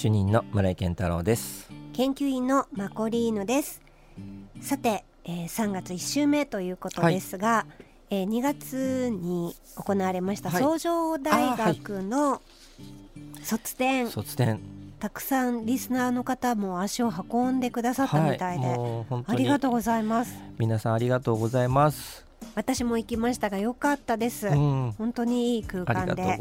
主任の村井健太郎です。研究員のマコリーヌです。さて、えー、3月1週目ということですが、はい、えー、2月に行われました創上大学の卒展、はい、卒展たくさんリスナーの方も足を運んでくださったみたいで、はい、ありがとうございます。皆さんありがとうございます私も行きましたが良かったです、うん、本当にいい空間で。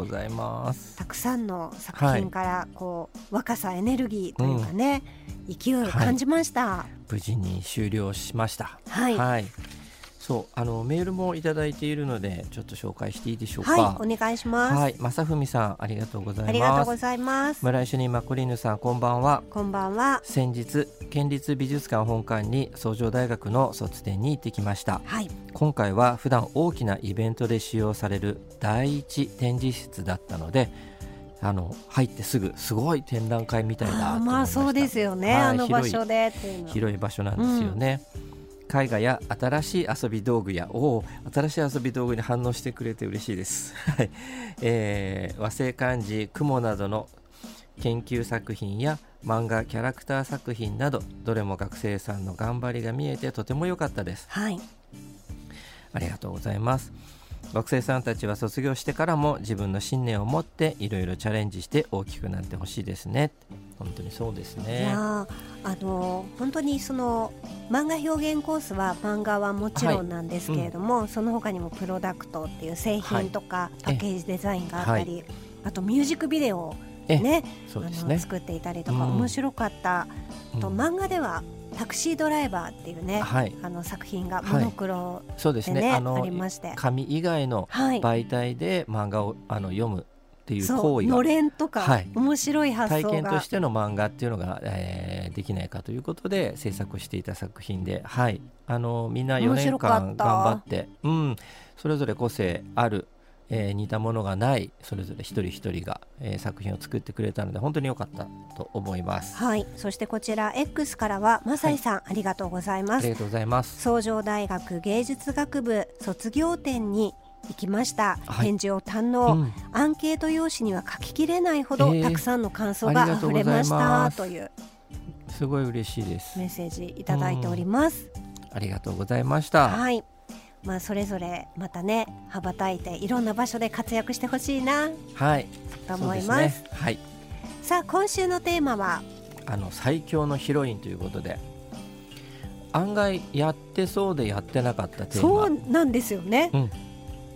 たくさんの作品からこう、はい、若さエネルギーというかね、うん、勢いを感じました、はい、無事に終了しました。はい、はいそうあのメールもいただいているのでちょっと紹介していいでしょうか。はい、お願いします。はい、正文さんありがとうございます。ありがとうございます。村井主任マコリーヌさんこんばんは。こんばんは。先日県立美術館本館に創上大学の卒展に行ってきました。はい。今回は普段大きなイベントで使用される第一展示室だったので。あの入ってすぐすごい展覧会みたいなまあそうですよね、はい、あの場所で広い場所なんですよね、うん絵画や新しい遊び道具やお新しい遊び道具に反応してくれて嬉しいです、はい。えー、和製漢字雲などの研究作品や漫画キャラクター作品などどれも学生さんの頑張りが見えてとても良かったです、はい、ありがとうございます。学生さんたちは卒業してからも自分の信念を持っていろいろチャレンジして大きくなってほしいですね本当にそうですね。いやあの本当にその漫画表現コースは漫画はもちろんなんですけれども、はいうん、その他にもプロダクトっていう製品とか、パッケージデザインがあったり、はい、あとミュージックビデオね、ね、あの作っていたりとか、面白かった、と漫画ではタクシードライバーっていうね、はい、あの作品がモノクロで、ね,、そうですね。あのりまして。紙以外の媒体で漫画を、あの読むっていう行為がのれんとか、はい、面白い発想体験としての漫画っていうのが、えー、できないかということで制作していた作品で、はい、あのみんな4年間頑張って、うん、それぞれ個性あるえー、似たものがないそれぞれ一人一人が、えー、作品を作ってくれたので本当に良かったと思います。はい。そしてこちら X からはマサイさん、はい、ありがとうございます。ありがとうございます。創上大学芸術学部卒業展に行きました、はい、返事を堪能、うん、アンケート用紙には書ききれないほど、たくさんの感想が溢れましたというすごい嬉しいです。メッセージいただいております、うん、ありがとうございました。はい。まあ、それぞれまたね羽ばたいていろんな場所で活躍してほしいな、はい、と思います。すね、はい、さあ今週のテーマは？あの最強のヒロインということで。案外やってそうでやってなかったテーマ。そうなんですよね。うん、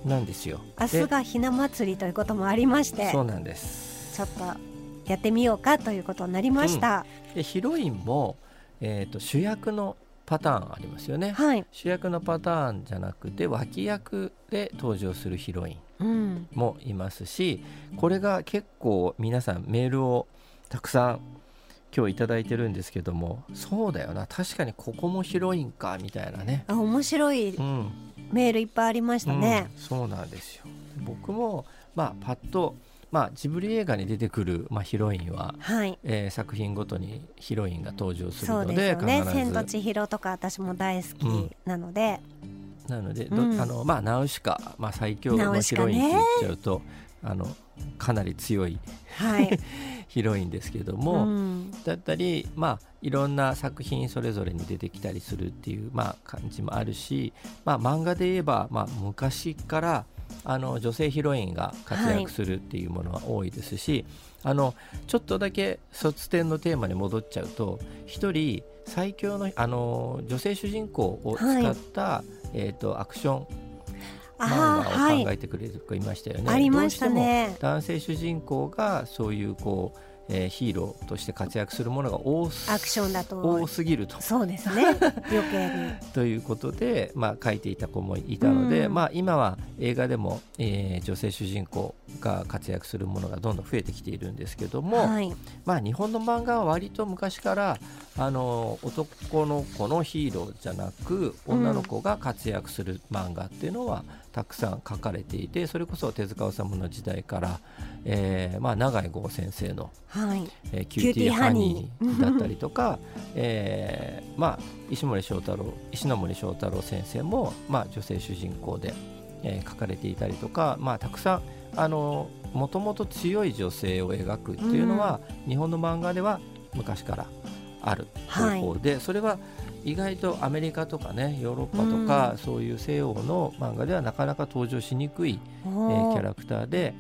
なんですよ。明日がひな祭りということもありましてそうなんです。ちょっとやってみようかということになりました。うん、でヒロインも、えーと主役のパターンありますよね、はい、主役のパターンじゃなくて脇役で登場するヒロインもいますし、うん、これが結構皆さんメールをたくさん今日頂いてるんですけどもそうだよな。確かにここもヒロインかみたいなね。あ面白いメールいっぱいありましたね、うん、そうなんですよ。僕もまあパッとまあ、ジブリ映画に出てくる、まあ、ヒロインは、はい。えー、作品ごとにヒロインが登場するのでそうですよね「千と千尋」とか私も大好きなので、うん、なので、うん、あのまあ、ナウシカ、まあ、最強のヒロインって言っちゃうと、ね、あのかなり強い、はい、ヒロインですけども、うん、だったり、まあ、いろんな作品それぞれに出てきたりするっていう、まあ、感じもあるし、まあ、漫画で言えば、まあ、昔からあの女性ヒロインが活躍するっていうものは多いですし、はい、あのちょっとだけ卒展のテーマに戻っちゃうと一人最強のあの女性主人公を使った、はい、えーと、アクション漫画を考えてくれる子いましたよね。ありましたね。男性主人公がそういうこうえー、ヒーローとして活躍するものが多アクションだと多すぎると。そうですね。余計に。ということで、まあ、書いていた子もいたので、うん、まあ、今は映画でも、えー、女性主人公が活躍するものがどんどん増えてきているんですけども、はい、まあ、日本の漫画は割と昔からあの男の子のヒーローじゃなく女の子が活躍する漫画っていうのは、たくさん描かれていてそれこそ手塚治虫の時代から、えーまあ、永井豪先生の、はい。えー、キューティーハニー。だったりとか、えーまあ、石森章太郎石ノ森章太郎先生も、まあ、女性主人公でえー、描かれていたりとか、まあ、たくさんあのもともと強い女性を描くっていうのは、うん、日本の漫画では昔からある方法で、はい、それは意外とアメリカとかねヨーロッパとか、うん、そういう西洋の漫画ではなかなか登場しにくい、えー、キャラクターで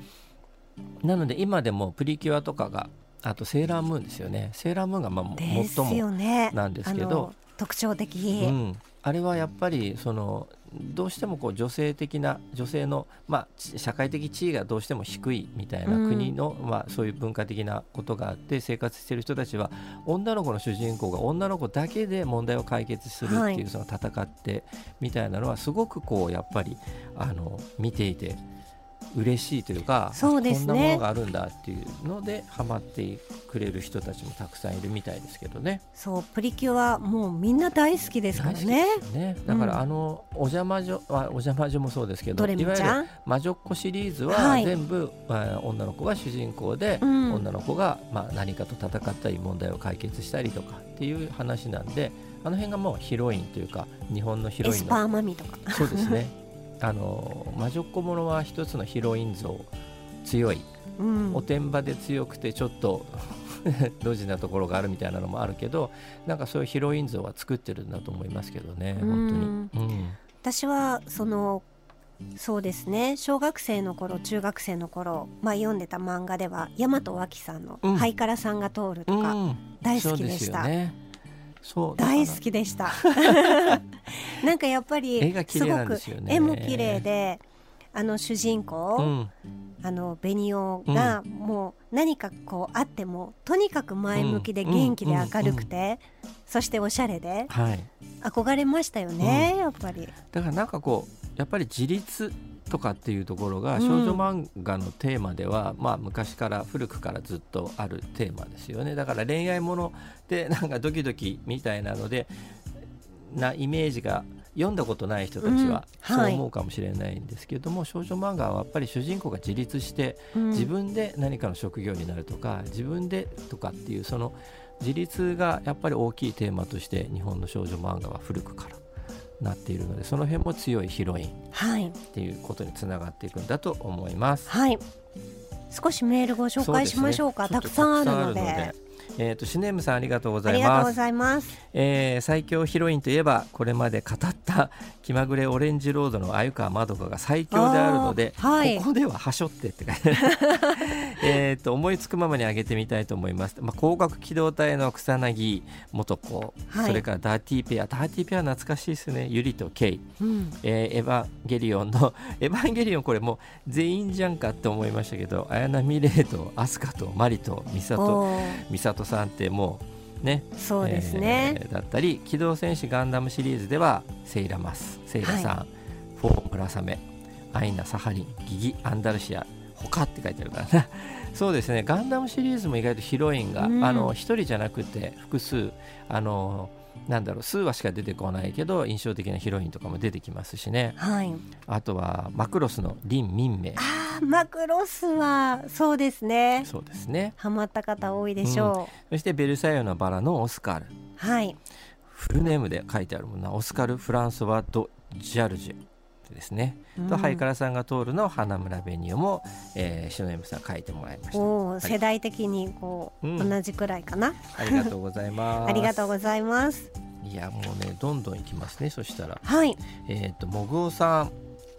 なので今でもプリキュアとかがあとセーラームーンですよね。セーラームーンがまあ最もなんですけど、ね、特徴的、うん、あれはやっぱりそのどうしてもこう女性的な女性の、まあ、社会的地位がどうしても低いみたいな国の、うん、まあ、そういう文化的なことがあって生活している人たちは女の子の主人公が女の子だけで問題を解決するっていう、はい、その戦ってみたいなのはすごくこうやっぱりあの見ていて嬉しいというかそうです、ね、こんなものがあるんだっていうのでハマってくれる人たちもたくさんいるみたいですけどね。そうプリキュアもうみんな大好きですからね。ね。だからあの、お邪魔女はお邪魔女もそうですけどいわゆる魔女っ子シリーズは全部、はい、女の子が主人公で、うん、女の子がまあ何かと戦ったり問題を解決したりとかっていう話なんであの辺がもうヒロインというか日本のヒロインのエスパーマミとか。そうですね あの魔女っ子ものは一つのヒロイン像強い、うん、おてんばで強くてちょっと ドジなところがあるみたいなのもあるけどなんかそういうヒロイン像は作ってるんだと思いますけどね本当に、うん、私はそのそうですね小学生の頃中学生の頃、まあ、読んでた漫画では大和脇さんの「ハイカラさんが通る」とか大好きでした。う大好きでした。なんかやっぱりすごく絵も綺麗であの主人公、うん、あのベニオがもう何かこうあってもとにかく前向きで元気で明るくて、そしておしゃれで、はい、憧れましたよね、やっぱり。だからなんかこうやっぱり自立とかっていうところが少女漫画のテーマでは、うん、まあ昔から古くからずっとあるテーマですよね。だから恋愛ものでなんかドキドキみたいなのでなイメージが読んだことない人たちはそう思うかもしれないんですけども、うんはい、少女漫画はやっぱり主人公が自立して自分で何かの職業になるとか、自分でとかっていうその自立がやっぱり大きいテーマとして日本の少女漫画は古くからなっているのでその辺も強いヒロインっていうことにつながっていくんだと思います。はい、少しメールご紹介しましょうか。うね、たくさんあるので。えっ、ー、とシネムさんありがとうございます。あ。えー、最強ヒロインといえばこれまで語った気まぐれオレンジロードの鮎川まどかが最強であるので、はい、ここでははしょってって書いてえっと思いつくままに上げてみたいと思います。まあ広角機動隊の草薙元子、はい、それからダーティーペア、ダーティーペア懐かしいですね。ゆりとケイ、うん、えー、エヴァンゲリオンの エヴァンゲリオンこれもう全員じゃんかって思いましたけど、綾波レイとアスカとマリとミサトミサトさんってもうねそうですね、えー、だったり機動戦士ガンダムシリーズではセイラマスセイラさん、はい、フォウ・ムラサメアイナサハリンギギアンダルシア他って書いてあるからな。そうですね。ガンダムシリーズも意外とヒロインが、うん、あの1人じゃなくて複数あのなんだろう数話しか出てこないけど印象的なヒロインとかも出てきますしね、はい、あとはマクロスのリン・ミンメあマクロスはそうですね。そうですね。ハマった方多いでしょう、うん、そしてベルサイユのバラのオスカル。はい。フルネームで書いてあるもんなオスカル・フランソワ・ド・ジャルジュですね、うん、とハイカラさんが通るの花村紅オも、えー、篠山さん書いてもらいました。お、はい、世代的にこう、うん、同じくらいかな。ありがとうございます。ありがとうございます。いやもうねどんどんいきますねそしたら。はい。えっ、ー、ともぐおさん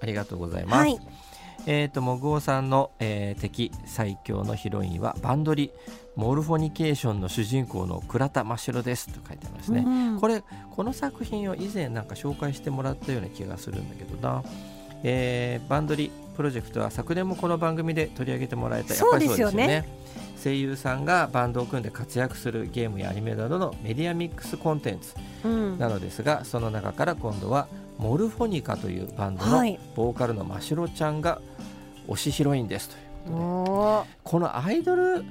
ありがとうございます、はい。えーと、もぐおさんの、えー、敵最強のヒロインはバンドリモルフォニケーションの主人公の倉田真城ですと書いてますね、うん、これこの作品を以前なんか紹介してもらったような気がするんだけどな、えー、バンドリプロジェクトは昨年もこの番組で取り上げてもらえたやっぱりそうですよね。声優さんがバンドを組んで活躍するゲームやアニメなどのメディアミックスコンテンツなのですが、うん、その中から今度はモルフォニカというバンドのボーカルの真城ちゃんが推しヒロインですということで。このアイドル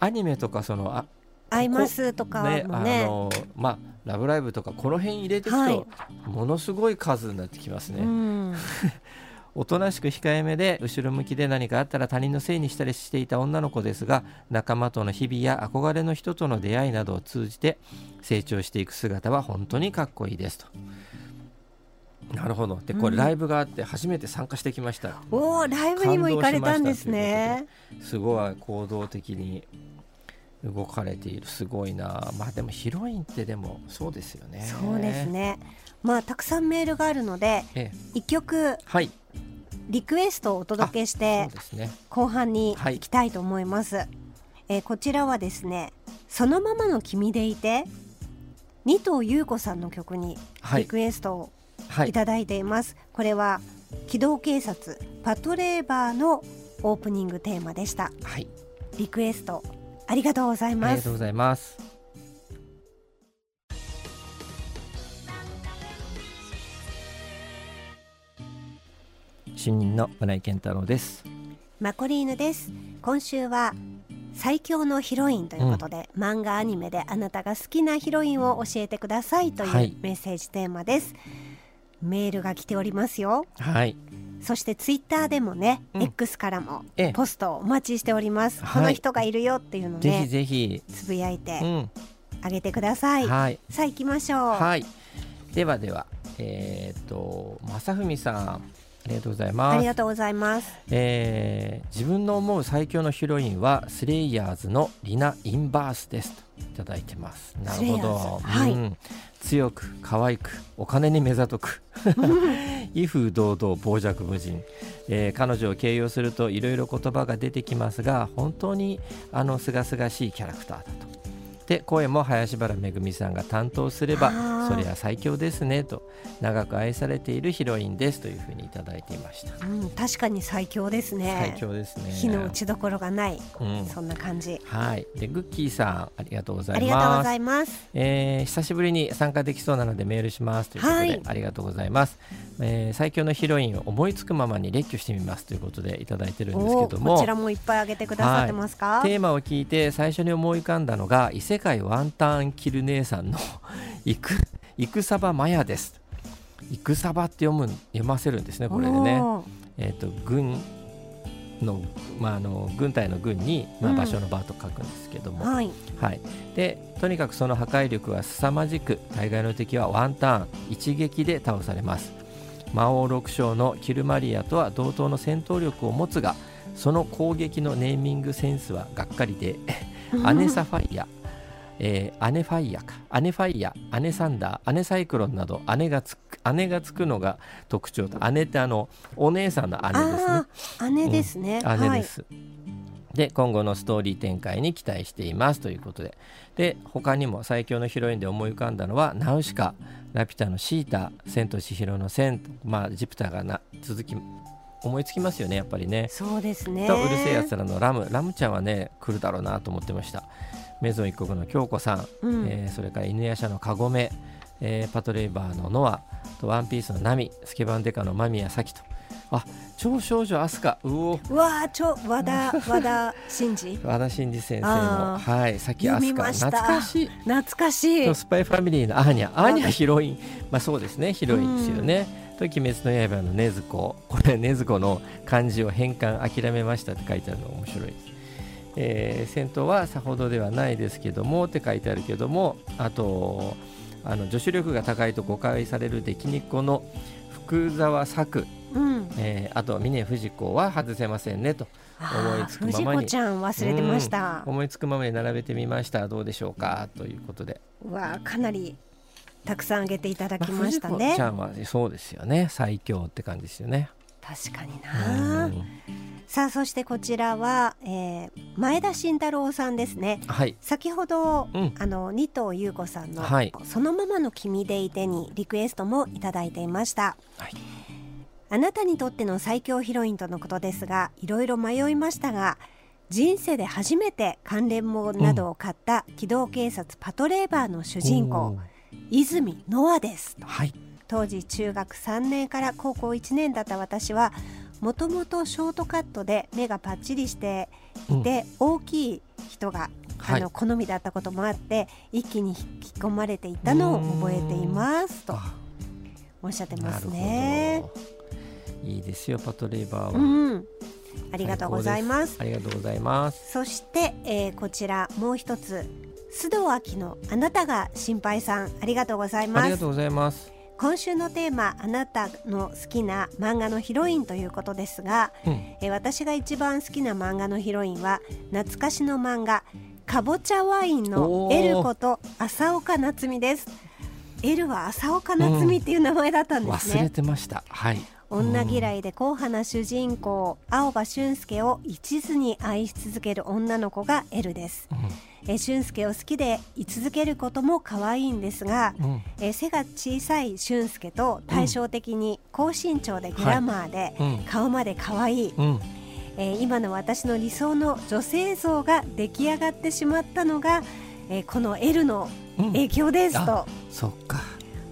アニメとかそのあアイマスとかね、ね、あのまあラブライブとかこの辺入れていくと、ものすごい数になってきますね。おとなしく控えめで後ろ向きで何かあったら他人のせいにしたりしていた女の子ですが仲間との日々や憧れの人との出会いなどを通じて成長していく姿は本当にかっこいいですと。なるほど。でこれライブがあって初めて参加してきました、うん、おおライブにも行かれたんですね。すごい行動的に動かれている。すごいな。まあでもヒロインってでもそうですよね。そうですね。まあたくさんメールがあるので、ええ、1曲、はい、リクエストをお届けして、ね、後半に行きたいと思います、はい、えー、こちらはですねそのままの君でいて二藤優子さんの曲にリクエストをい。ただいています、はい、これは機動警察パトレーバーのオープニングテーマでした、はい、リクエストありがとうございます。ありがとうございます。主任の村井健太郎です。マコリーヌです。今週は最強のヒロインということで、うん、漫画アニメであなたが好きなヒロインを教えてくださいというメッセージテーマです、はいメールが来ておりますよ。はい。そしてツイッターでもね、うん、X からもポストお待ちしております。この人がいるよっていうのね、ぜひぜひつぶやいてあげてください。はい。さあ行きましょう。はい。ではでは、えっ、ー、と正文さん。ありがとうございます。ありがとうございます。えー、自分の思う最強のヒロインはスレイヤーズのリナ・インバースですといただいてます。なるほど。はい、うん。強く可愛くお金に目ざとく 威風堂々傍若無人、えー、彼女を形容するといろいろ言葉が出てきますが本当にあの清々しいキャラクターだとで声も林原めぐみさんが担当すればそれは最強ですねと長く愛されているヒロインですというふうにいただいていました、うん、確かに最強ですね。最強ですね。火の打ちどころがない、うん、そんな感じ。はい。でグッキーさんありがとうございます。ありがとうございます、えー、久しぶりに参加できそうなのでメールしますということで、はい、ありがとうございます、えー、最強のヒロインを思いつくままに列挙してみますということでいただいてるんですけどもこちらもいっぱいあげてくださってますか、はい、テーマを聞いて最初に思い浮かんだのが異世界ワンタンンキル姉さんのいく戦場マヤです。戦場って読む読ませるんですねこれでね。えっ、ー、と軍の,、まあ、あの軍隊の軍に、まあ、場所の場と書くんですけども、うん、はい、はい、でとにかくその破壊力は凄まじく大概の敵はワンターン一撃で倒されます魔王六将のキルマリアとは同等の戦闘力を持つがその攻撃のネーミングセンスはがっかりで アネサファイアえー、アネファイアか。アネファイアアネサンダーアネサイクロンなど姉がつく姉がつくのが特徴と姉ってあのお姉さんの姉ですね。姉ですね、うん、姉です、はい、で今後のストーリー展開に期待していますということで。で他にも最強のヒロインで思い浮かんだのはナウシカラピュタのシータ千と千尋の千まあジプタがな続き思いつきますよねやっぱりね。そうですね。とうるせえやつらのラム。ラムちゃんはね来るだろうなと思ってました。メゾン一国の京子さん、うん、えー、それから犬夜叉のカゴメ、えー、パトレーバーのノア。とワンピースのナミ。スケバンデカの間宮咲とあ超少女アスカうお。うわちょ和田 和田真二。和田真二先生の。はい咲アスカ懐かしい。懐かしい。スパイファミリーのアーニャ。アーニャヒロイン。まあそうですね。ヒロインですよね、と「鬼滅の刃」の禰豆子。これ禰豆子の漢字を変換諦めましたって書いてあるの面白い。ですえー、戦闘はさほどではないですけどもって書いてあるけどもあとあの女子力が高いと誤解される出来にこの福沢作、うんえー、あと峰不二子は外せませんねと思いつくままに。ちゃん忘れてました、うん、思いつくままに並べてみました。どうでしょうかということで。わかなりたくさん挙げていただきましたね、まあ、ちゃんはそうですよね。最強って感じですよね。確かにな、うんさあそしてこちらは、えー、前田慎太郎さんですね、はい、先ほど、うん、あの二藤優子さんの、はい、そのままの君でいて」にリクエストもいただいていました、はい、あなたにとっての最強ヒロインとのことですがいろいろ迷いましたが人生で初めて関連もなどを買った機動警察パトレーバーの主人公、泉ノアです、はい、当時中学3年から高校1年だった私はもともとショートカットで目がパッチリしていて、うん、大きい人があの、好みだったこともあって一気に引き込まれていたのを覚えていますとおっしゃってますね。いいですよパトレーバーは、うん、ありがとうございます。ありがとうございます。そして、えー、こちらもう一つ。須藤明のあなたが心配さん。ありがとうございます。ありがとうございます。今週のテーマあなたの好きな漫画のヒロインということですが、うん、え私が一番好きな漫画のヒロインは懐かしの漫画かぼちゃワインのエルこと浅岡夏美です。エルは浅岡夏美っていう名前だったんですね、うん、忘れてました。はい女嫌いで硬派な主人公、青葉俊介を一途に愛し続ける女の子がエルです、うん、え俊介を好きで居続けることも可愛いんですが、うん、え背が小さい俊介と対照的に高身長でグラマーで、顔まで可愛い、うん。えー、今の私の理想の女性像が出来上がってしまったのが、えー、この L の影響です、とそっか。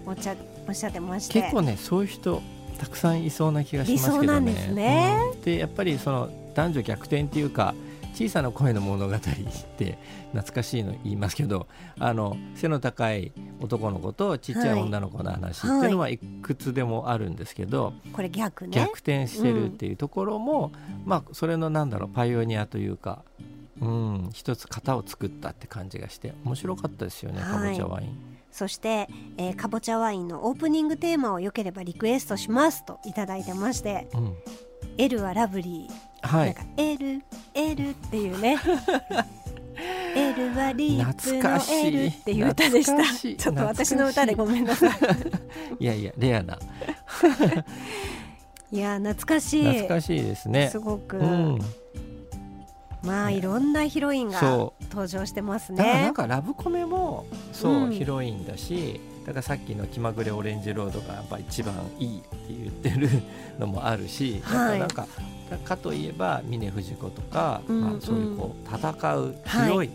おっしゃおっしゃってまして。結構ねそういう人たくさんいそうな気がしますけどね。でね、うん、でやっぱりその男女逆転っていうか小さな声の物語って懐かしいの言いますけどあの背の高い男の子とちっちゃい女の子の話っていうのはいくつでもあるんですけど、はい、これ逆ね逆転してるっていうところも、うん、まあそれのなんだろうパイオニアというか。うん、一つ型を作ったって感じがして面白かったですよね、かぼちゃワイン。そして、えー、かぼちゃワインのオープニングテーマをよければリクエストしますといただいてまして「うん、L はラブリー」はい、なんか L, L っていうね。L はリップの L っていう歌でした。ちょっと私の歌でごめんなさい。い。やいやレアな。いや懐かしい。懐かしいですね。すごく、うんまあいろんなヒロインが登場してますね。なんかラブコメもそう、うん、ヒロインだしだからさっきの「気まぐれオレンジロード」がやっぱ一番いいって言ってるのもあるし、はい、なんかかといえば峰不二子とか、うんうん、まあ、そういうこう戦う強い、はい、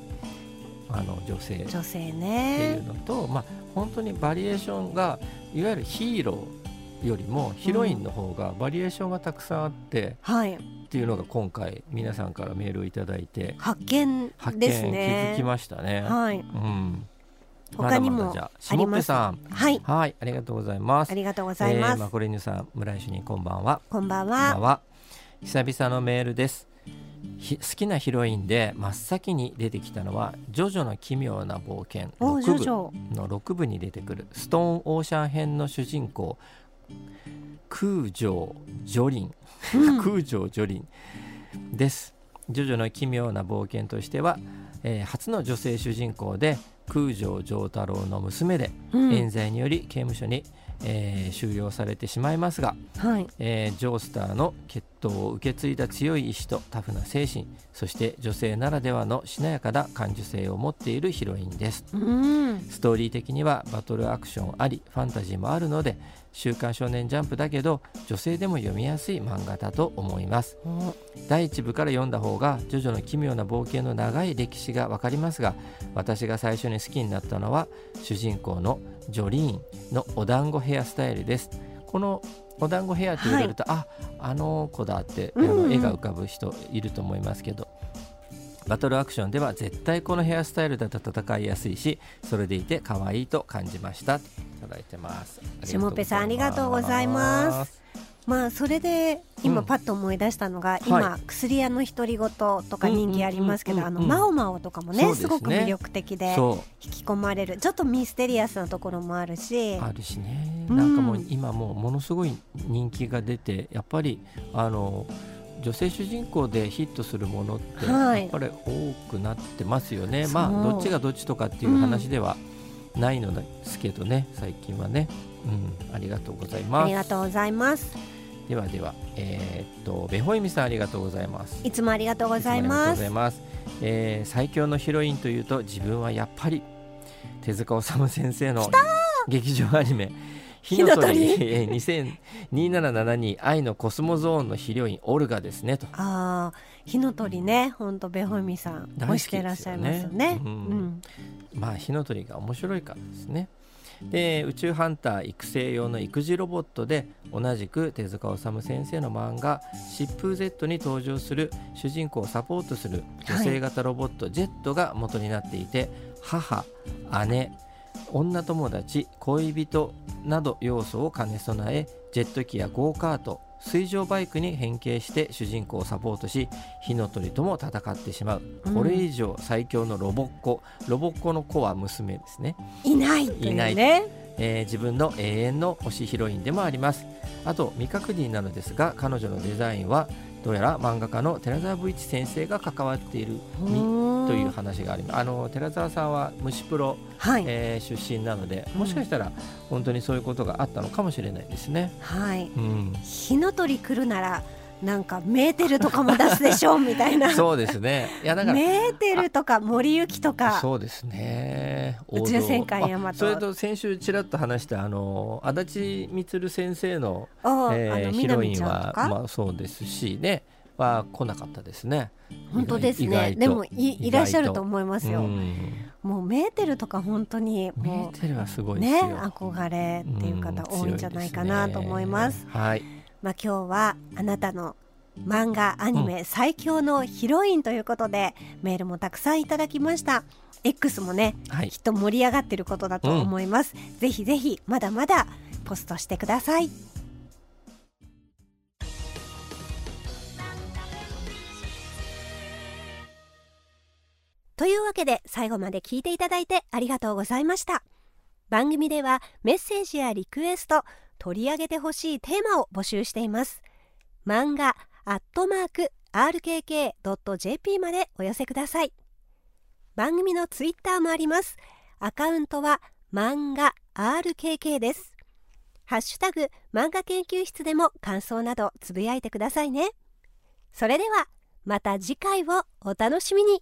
あの女性女性ね。っていうのと、まあ、本当にバリエーションがいわゆるヒーローよりもヒロインの方がバリエーションがたくさんあって、うん、はい、っていうのが今回皆さんからメールをいただいて発見ですね気づきましたね。はい、うん他にもあります。さん、はい、はい、ありがとうございます。ありがとうございます。えー、マコレニュさん、村井主任、こんばんは。こんばんは。は久々のメールです。好きなヒロインで真っ先に出てきたのは「ジョジョの奇妙な冒険」6部の6部に出てくるストーンオーシャン編の主人公空城ジョリン空城ジョリンです。ジョジョの奇妙な冒険としては、えー、初の女性主人公で空城城太郎の娘で、うん、冤罪により刑務所に、えー、収容されてしまいますが、はい。えー、ジョースターの血統を受け継いだ強い意志とタフな精神そして女性ならではのしなやかな感受性を持っているヒロインです、うん、ストーリー的にはバトルアクションありファンタジーもあるので週刊少年ジャンプだけど女性でも読みやすい漫画だと思います。第1部から読んだ方がジョジョの奇妙な冒険の長い歴史がわかりますが私が最初に好きになったのは主人公のジョリーンのお団子ヘアスタイルです。このお団子ヘアって言われると、はい、ああの子だって、あの絵が浮かぶ人いると思いますけどバトルアクションでは絶対このヘアスタイルだと戦いやすいしそれでいて可愛いと感じました。いただいてます。下ぺさんありがとうございます。まあそれで今パッと思い出したのが、うん、今、はい、薬屋の独り言とか人気ありますけど、あのマオマオとかもね、ね、すごく魅力的で引き込まれるちょっとミステリアスなところもあるし。あるしね、なんかもう今もうものすごい人気が出てやっぱりあの女性主人公でヒットするものってやっぱり多くなってますよね、はい、まあどっちがどっちとかっていう話ではないのですけどね、うん、最近はね、うん、ありがとうございます。ありがとうございます。ではではえー、っとベホイミさんありがとうございます。いつもありがとうございます。います、えー、最強のヒロインというと自分はやっぱり手塚治虫先生の劇場アニメ火の鳥？20772愛のコスモゾーンのヒロインオルガですねと。ああ火の鳥ね。本当ベホミさん推してらっしゃいますよね、うん、うん、まあ火の鳥が面白いからですね。で宇宙ハンター育成用の育児ロボットで同じく手塚治虫先生の漫画「疾風 Z」に登場する主人公をサポートする女性型ロボット、ジェットが元になっていて母姉女友達恋人など要素を兼ね備えジェット機やゴーカート水上バイクに変形して主人公をサポートし火の鳥とも戦ってしまう、うん、これ以上最強のロボッコ。ロボッコの子は娘ですね。いないいないねえー、自分の永遠の推しヒロインでもあります。あと未確認なのですが彼女のデザインはどうやら漫画家の寺澤武一先生が関わっているという話があります。あの寺澤さんは虫プロ、はい、えー、出身なのでもしかしたら本当にそういうことがあったのかもしれないですね。はい、うん、火の鳥来るならなんかメーテルとかも出すでしょうみたいな。そうですね。いやだからメーテルとか森行とか。そうですね。宇宙戦艦ヤマト。それと先週ちらっと話したあの足立満先生の、えー、ヒロインはまあそうですしねは来なかったですね。本当ですね。でもいいらっしゃると思いますよ、もうメーテルとか本当にメーテルはすごいね憧れっていう方多いんじゃないかなと思います、ね、はい。まあ、今日はあなたの漫画アニメ最強のヒロインということで、うん、メールもたくさんいただきました。X もね、はい、きっと盛り上がってることだと思います、うん、ぜひぜひまだまだポストしてくださいというわけで最後まで聞いていただいてありがとうございました。番組ではメッセージやリクエスト取り上げてほしいテーマを募集しています。漫画アットマーク rkk.jp までお寄せください。番組のツイッターもあります。アカウントは漫画 RKK です。ハッシュタグ漫画研究室でも感想などつぶやいてくださいね。それではまた次回をお楽しみに。